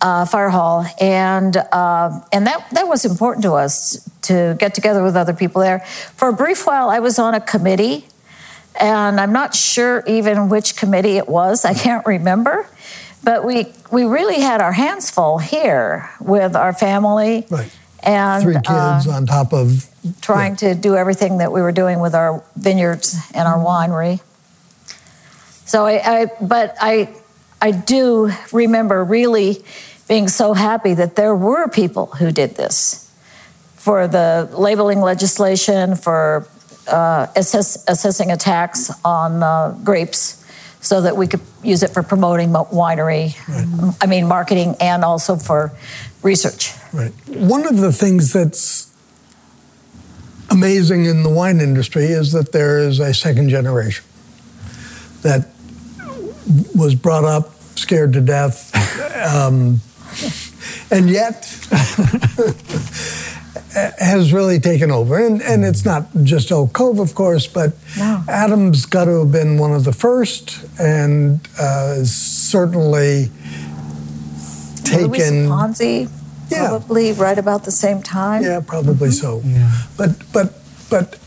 uh, Fire Hall, and uh, and that that was important to us to get together with other people there. For a brief while, I was on a committee, and I'm not sure even which committee it was. I can't remember, but we we really had our hands full here with our family. Right. And Three kids uh, on top of trying to do everything that we were doing with our vineyards and our winery. So I, I but I I do remember really being so happy that there were people who did this for the labeling legislation for uh, assess, assessing a tax on uh, grapes so that we could use it for promoting mo- winery I mean marketing and also for research Right. One of the things that's amazing in the wine industry is that there is a second generation that was brought up, scared to death, um, and yet has really taken over. And, and it's not just Elk Cove, of course, but No. Adam's got to have been one of the first and uh, certainly Louis taken. Ponzi Yeah. probably right about the same time Yeah, probably so. Yeah. But but but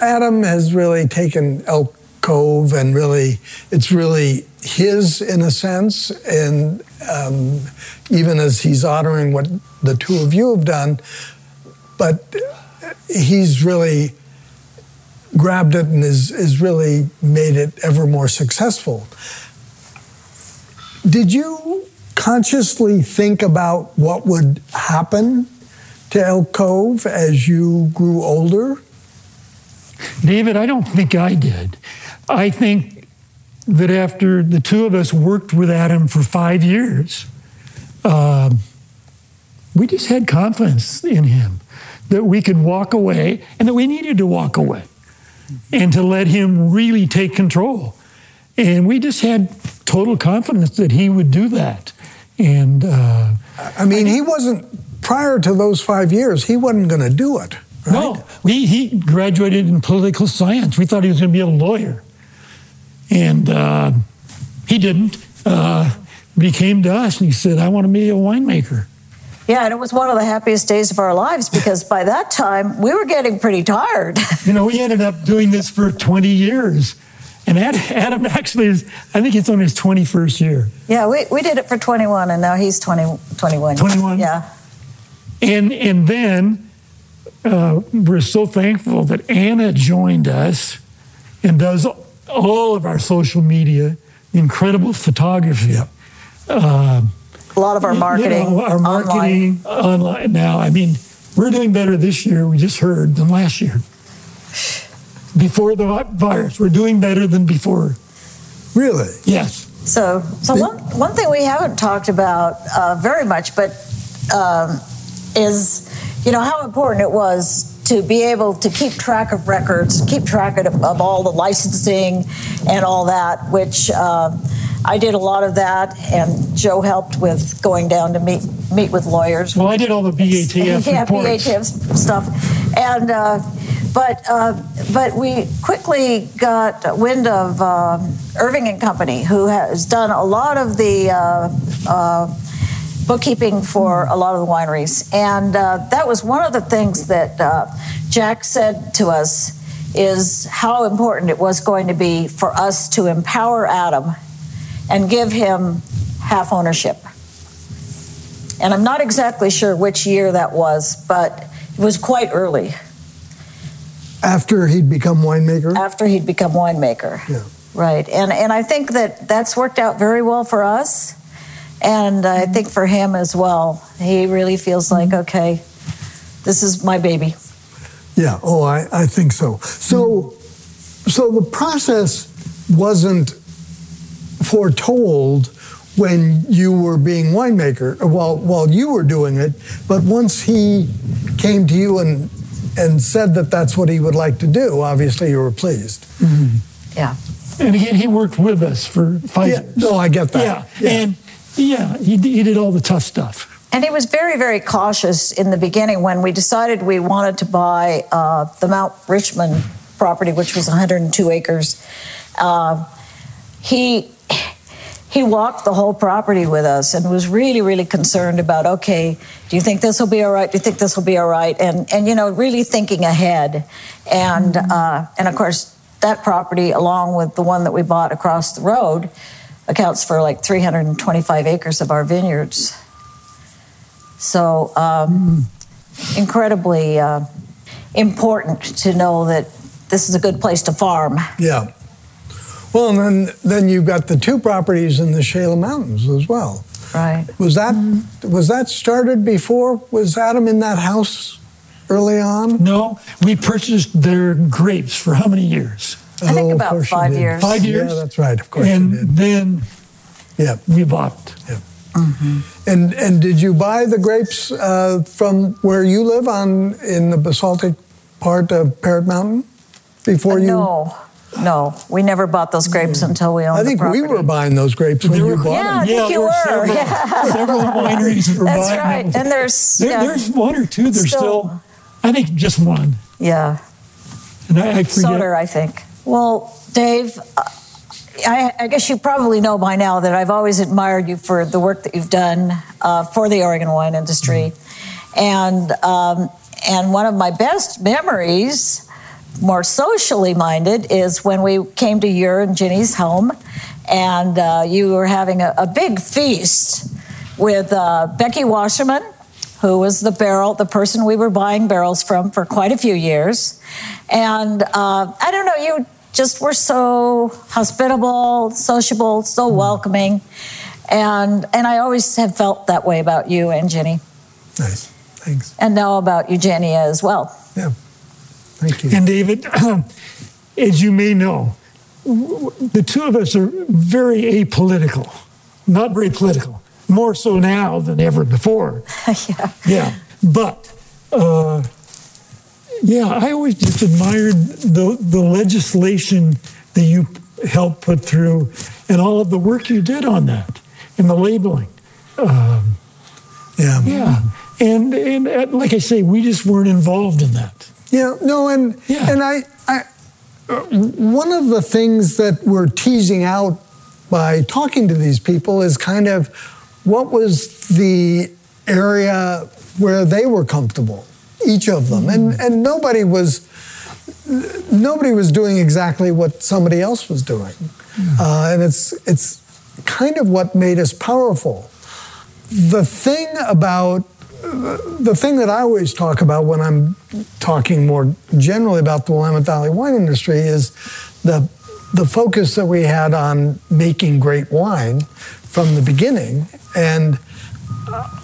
Adam has really taken Elk Cove and really it's really his in a sense, and um, even as he's honoring what the two of you have done, but he's really grabbed it and is is really made it ever more successful. Did you consciously think about what would happen to Elk Cove as you grew older? David, I don't think I did. I think that after the two of us worked with Adam for five years, um, we just had confidence in him that we could walk away and that we needed to walk away and to let him really take control. And we just had total confidence that he would do that. And uh, I mean, he wasn't, prior to those five years, he wasn't going to do it. Right? No, we, he graduated in political science. We thought he was going to be a lawyer. And uh, he didn't. Uh, but he came to us and he said, I want to be a winemaker. Yeah, and it was one of the happiest days of our lives because by that time we were getting pretty tired. You know, we ended up doing this for 20 years. And Adam actually is, I think it's on his 21st year. Yeah, we, we did it for 21, and now he's 20, 21. 21? Yeah. And, and then uh, we're so thankful that Anna joined us and does all of our social media, incredible photography. Uh, a lot of our marketing, you know, our marketing online. online. Now, I mean, we're doing better this year. We just heard than last year. Before the virus, we're doing better than before. Really? Yes. So, so one one thing we haven't talked about uh, very much, but um, is you know how important it was to be able to keep track of records, keep track of, of all the licensing and all that, which. Uh, I did a lot of that, and Joe helped with going down to meet meet with lawyers. Well, I did all the BATF yeah, reports. BATF stuff, and uh, but uh, but we quickly got wind of uh, Irving and Company, who has done a lot of the uh, uh, bookkeeping for a lot of the wineries, and uh, that was one of the things that Jack said to us is how important it was going to be for us to empower Adam and give him half ownership. And I'm not exactly sure which year that was, but it was quite early. After he'd become winemaker? After he'd become winemaker. Yeah. Right. And, and I think that that's worked out very well for us. And I think for him as well. He really feels like, okay, this is my baby. Yeah, oh, I, I think so. So, so the process wasn't foretold when you were being winemaker while while you were doing it but once he came to you and and said that that's what he would like to do obviously you were pleased mm-hmm. yeah and again he worked with us for five yeah, years no i get that yeah, yeah. and yeah he, he did all the tough stuff and he was very, very cautious in the beginning when we decided we wanted to buy uh, the Mount Richmond property, which was 102 acres. Uh, he he walked the whole property with us and was really, really concerned about, okay, do you think this will be all right? Do you think this will be all right? And, and you know, really thinking ahead. And, uh, and of course, that property, along with the one that we bought across the road, accounts for like 325 acres of our vineyards. So, um, incredibly uh, important to know that this is a good place to farm. Yeah. Well, and then then you've got the two properties in the Chehalem Mountains as well. Right. Was that mm-hmm. was that started before? Was Adam in that house early on? No, we purchased their grapes for how many years? I think oh, about five years. Five years. Yeah, that's right. Of course. And then, yeah, we bought. Yeah. Mm-hmm. And and did you buy the grapes uh, from where you live on in the basaltic part of Parrett Mountain before uh, you? No. No, we never bought those grapes mm. until we owned. I think we were buying those grapes when you bought yeah, them. I think yeah, you were. Several, yeah. several wineries were That's buying right. them. And there's there, yeah, there's one or two. There's still, still, I think, just one. Yeah. And I, I forget. Soder, I think. Well, Dave, I, I, guess you probably know by now that I've always admired you for the work that you've done uh, for the Oregon wine industry, and um, and one of my best memories more socially minded is when we came to your and Ginny's home, and uh, you were having a, a big feast with uh, Becky Wasserman, who was the barrel, the person we were buying barrels from for quite a few years, and uh, I don't know, you just were so hospitable, sociable, so welcoming, and and I always have felt that way about you and Ginny. Nice, thanks. And now about Eugenia as well. Yeah. Thank you. And David, as you may know, the two of us are very apolitical, not very political, more so now than ever before. yeah. Yeah. But, uh, yeah, I always just admired the, the legislation that you helped put through and all of the work you did on that and the labeling. Um, yeah. Yeah. And, and uh, like I say, we just weren't involved in that. Yeah, no, and yeah. and I, I, uh, one of the things that we're teasing out by talking to these people is kind of what was the area where they were comfortable, each of them, mm-hmm. and and nobody was nobody was doing exactly what somebody else was doing, uh, and it's it's kind of what made us powerful. The thing about the thing that I always talk about when I'm talking more generally about the Willamette Valley wine industry is the the focus that we had on making great wine from the beginning, and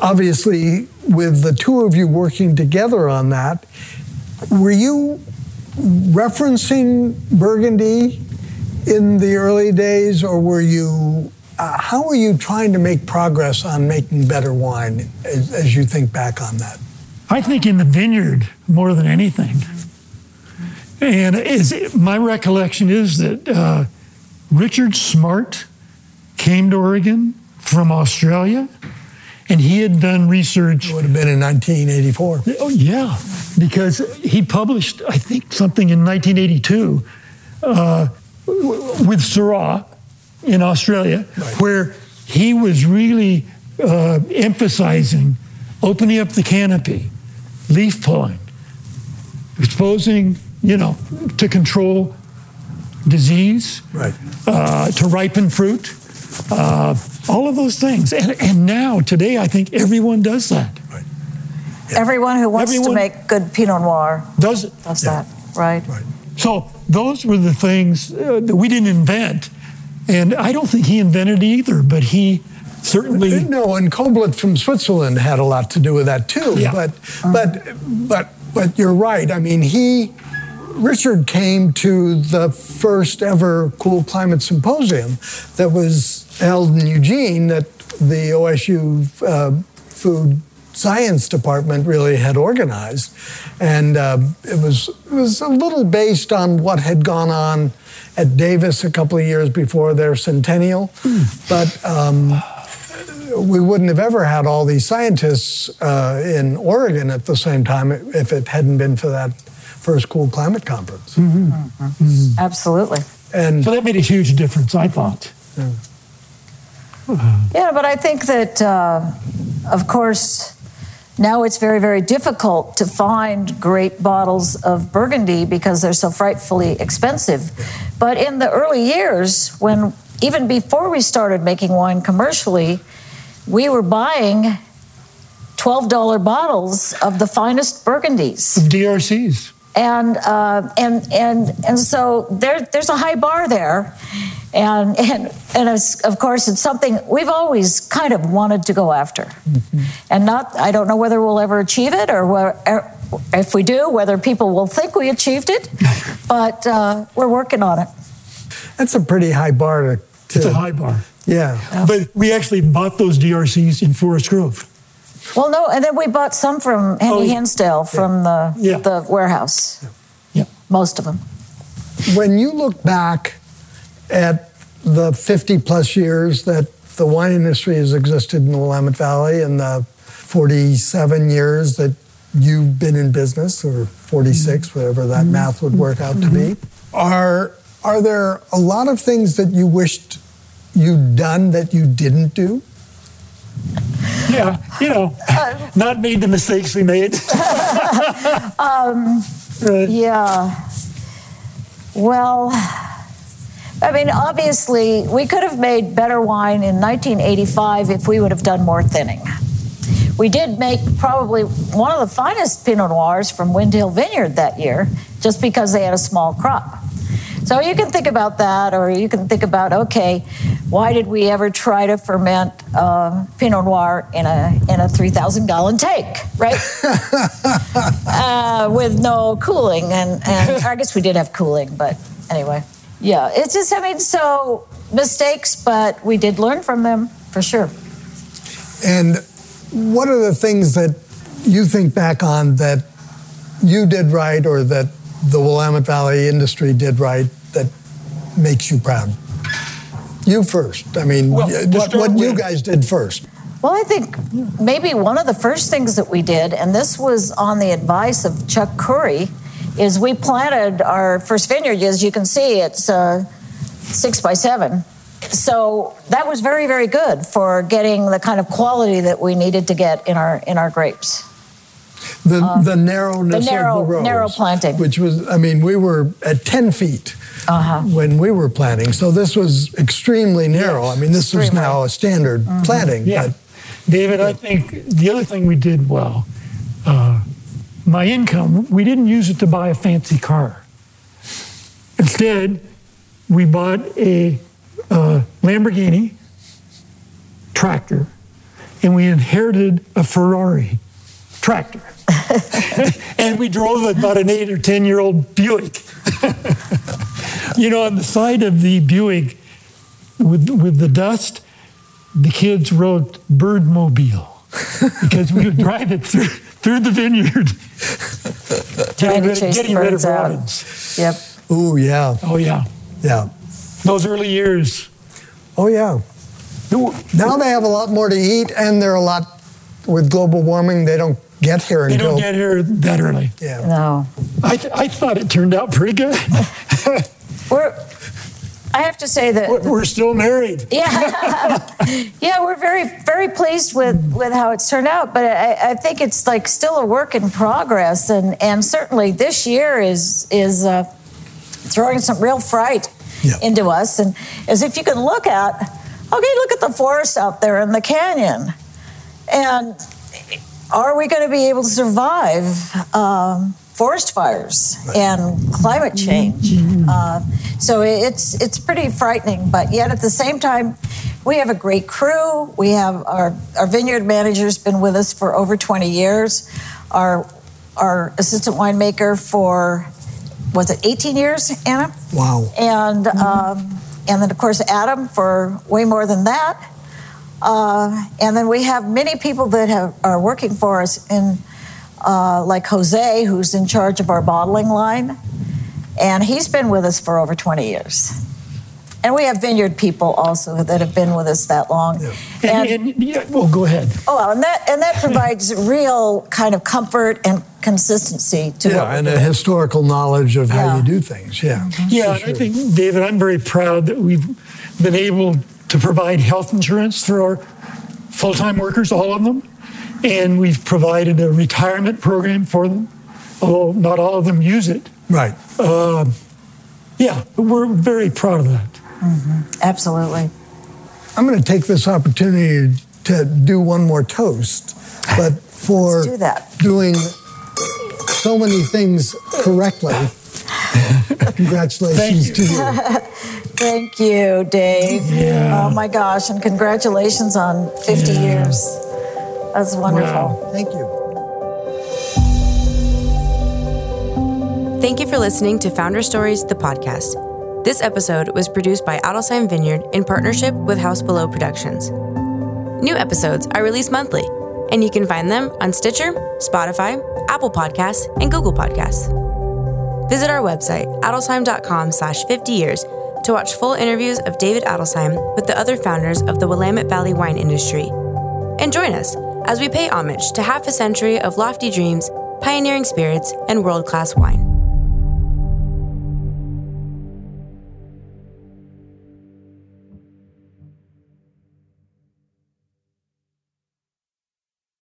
obviously with the two of you working together on that, were you referencing Burgundy in the early days, or were you? Uh, how are you trying to make progress on making better wine as, as, you think back on that? I think in the vineyard more than anything. And is, my recollection is that uh, Richard Smart came to Oregon from Australia and he had done research. It would have been in 1984. Oh, yeah, because he published, I think, something in 1982 uh, with Syrah in Australia, right. where he was really uh, emphasizing opening up the canopy, leaf pulling, exposing, you know, to control disease, right. uh, to ripen fruit. Uh, all of those things. And, and now, today, I think everyone does that. Right. Yeah. Everyone who wants everyone to make good Pinot Noir does, does yeah. that, right? right? So those were the things uh, that we didn't invent. And I don't think he invented either, but he certainly. No, and Koblet from Switzerland had a lot to do with that too. Yeah. But, but, but, but you're right. I mean, he Richard came to the first ever cool climate symposium that was held in Eugene that the OSU uh, Food Science Department really had organized, and uh, it was it was a little based on what had gone on at Davis a couple of years before their centennial, mm. but. Um, we wouldn't have ever had all these scientists uh, in Oregon at the same time if it hadn't been for that first cool climate conference. Mm-hmm. Mm-hmm. Absolutely. And so that made a huge difference, I thought. Yeah, yeah but I think that, uh, of course, now it's very, very difficult to find great bottles of Burgundy because they're so frightfully expensive. But in the early years, when even before we started making wine commercially, we were buying $12 bottles of the finest Burgundies. DRCs and uh, and and and so there there's a high bar there, and and and of course it's something we've always kind of wanted to go after, mm-hmm. and not I don't know whether we'll ever achieve it or where, er, if we do whether people will think we achieved it, but uh, we're working on it. That's a pretty high bar to. to it's a high bar. Yeah. yeah. But we actually bought those DRCs in Forest Grove. Well, no, and then we bought some from Henry oh, Hinsdale from the yeah. the warehouse. Yeah. Most of them. When you look back at the 50 plus years that the wine industry has existed in the Willamette Valley and the 47 years that you've been in business, or 46, mm-hmm. whatever that mm-hmm. math would work out mm-hmm. to be, mm-hmm. are, are there a lot of things that you wished you'd done that you didn't do? Yeah, you know, uh, not made the mistakes we made. um, right. Yeah. Well, I mean, obviously, we could have made better wine in 1985 if we would have done more thinning. We did make probably one of the finest Pinot Noirs from Windhill Vineyard that year, just because they had a small crop. So you can think about that, or you can think about, okay, why did we ever try to ferment uh, Pinot Noir in a in a three thousand gallon tank, right? uh, with no cooling, and and I guess we did have cooling, but anyway, yeah, it's just I mean, so mistakes, but we did learn from them for sure. And what are the things that you think back on that you did right, or that the Willamette Valley industry did right that makes you proud? You first. I mean, well, what, what you guys did first. Well, I think maybe one of the first things that we did, and this was on the advice of Chuck Coury, is we planted our first vineyard. As you can see, it's uh, six by seven. So that was very, very good for getting the kind of quality that we needed to get in our in our grapes. The the narrowness the narrow- of the rows, narrow planting. which was, I mean, we were at 10 feet Uh-huh. when we were planting, so this was extremely narrow. I mean, this is extremely. now a standard planting, Yeah. but David, I think the other thing we did well, uh, my income, we didn't use it to buy a fancy car. Instead, we bought a uh, Lamborghini tractor and we inherited a Ferrari tractor. and we drove about an eight or 10 year old Buick. you know, on the side of the Buick with, with the dust, the kids wrote Birdmobile because we would drive it through, through the vineyard. Trying to rid- chase the getting rid of out. robins. Yep. ooh, yeah, Oh, yeah. yeah. Those early years. Oh, yeah. Now they have a lot more to eat, and they're a lot, with global warming, they don't get here They until. don't get here that early. yeah. No. I, th- I thought it turned out pretty good. We're, I have to say that We're- We're still married. Yeah, yeah, we're very, very pleased with, with how it's turned out. But I, I think it's like still a work in progress, and, and certainly this year is is uh, throwing some real fright Yeah. into us. And as if you can look at, okay, look at the forest out there in the canyon, and are we going to be able to survive um, forest fires and climate change? Uh, so it's it's pretty frightening, but yet at the same time, we have a great crew. We have our our vineyard manager's been with us for over 20 years. Our our assistant winemaker for was it 18 years, Anna? Wow. and um, and then of course Adam for way more than that. Uh, and then we have many people that have, are working for us in, uh, like Jose, who's in charge of our bottling line, and he's been with us for over 20 years. And we have vineyard people also that have been with us that long. And, and yeah, well, go ahead. Oh, well, and that and that provides real kind of comfort and consistency to Yeah, and a historical knowledge of how Yeah. you do things. Yeah. Yeah, and I think, David, I'm very proud that we've been able to provide health insurance for our full time workers, all of them. And we've provided a retirement program for them, although not all of them use it. Right. Um, yeah, we're very proud of that. Mm-hmm. Absolutely. I'm going to take this opportunity to do one more toast, but for do that. doing so many things correctly. Congratulations Thank to you. Thank you, Dave. Yeah. Oh my gosh, and congratulations on 50 years. That's wonderful. Wow. Thank you. Thank you for listening to Founder Stories, the podcast. This episode was produced by Adelsheim Vineyard in partnership with House Below Productions. New episodes are released monthly, and you can find them on Stitcher, Spotify, Apple Podcasts, and Google Podcasts. Visit our website, adelsheim.com slash 50 years, to watch full interviews of David Adelsheim with the other founders of the Willamette Valley wine industry. And join us as we pay homage to half a century of lofty dreams, pioneering spirits, and world class wine.